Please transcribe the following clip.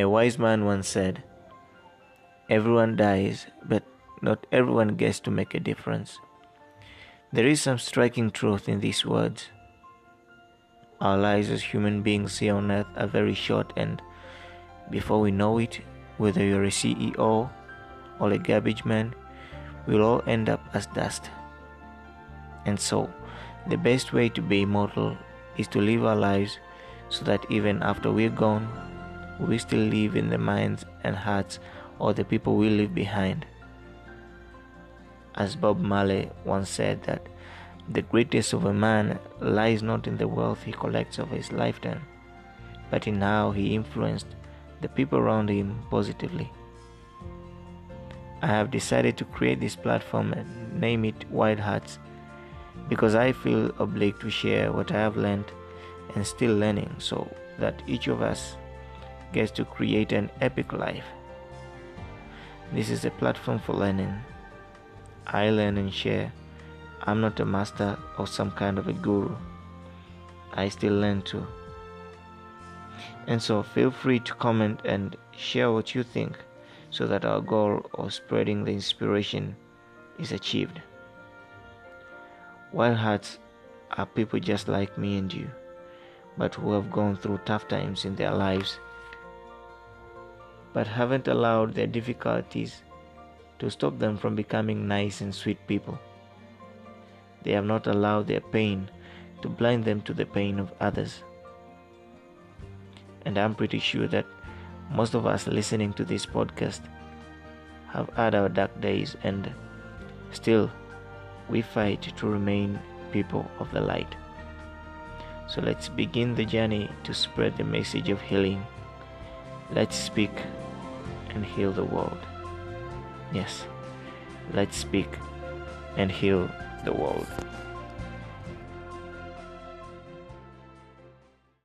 A wise man once said, Everyone dies, but not everyone gets to make a difference. There is some striking truth in these words. Our lives as human beings here on earth are very short, and before we know it, whether you're a CEO or a garbage man, we'll all end up as dust. And so, the best way to be immortal is to live our lives so that even after we're gone, we still live in the minds and hearts of the people we leave behind. As Bob Marley once said that the greatness of a man lies not in the wealth he collects over his lifetime, but in how he influenced the people around him positively. I have decided to create this platform and name it Wild Hearts because I feel obliged to share what I have learned and still learning so that each of us gets to create an epic life. This is a platform for learning. I learn and share. I'm not a master or some kind of a guru. I still learn too. And so feel free to comment and share what you think so that our goal of spreading the inspiration is achieved. Wild hearts are people just like me and you, but who have gone through tough times in their lives, but haven't allowed their difficulties to stop them from becoming nice and sweet people. They have not allowed their pain to blind them to the pain of others. And I'm pretty sure that most of us listening to this podcast have had our dark days and still we fight to remain people of the light. So let's begin the journey to spread the message of healing. Let's speak and heal the world. Yes, let's speak and heal the world.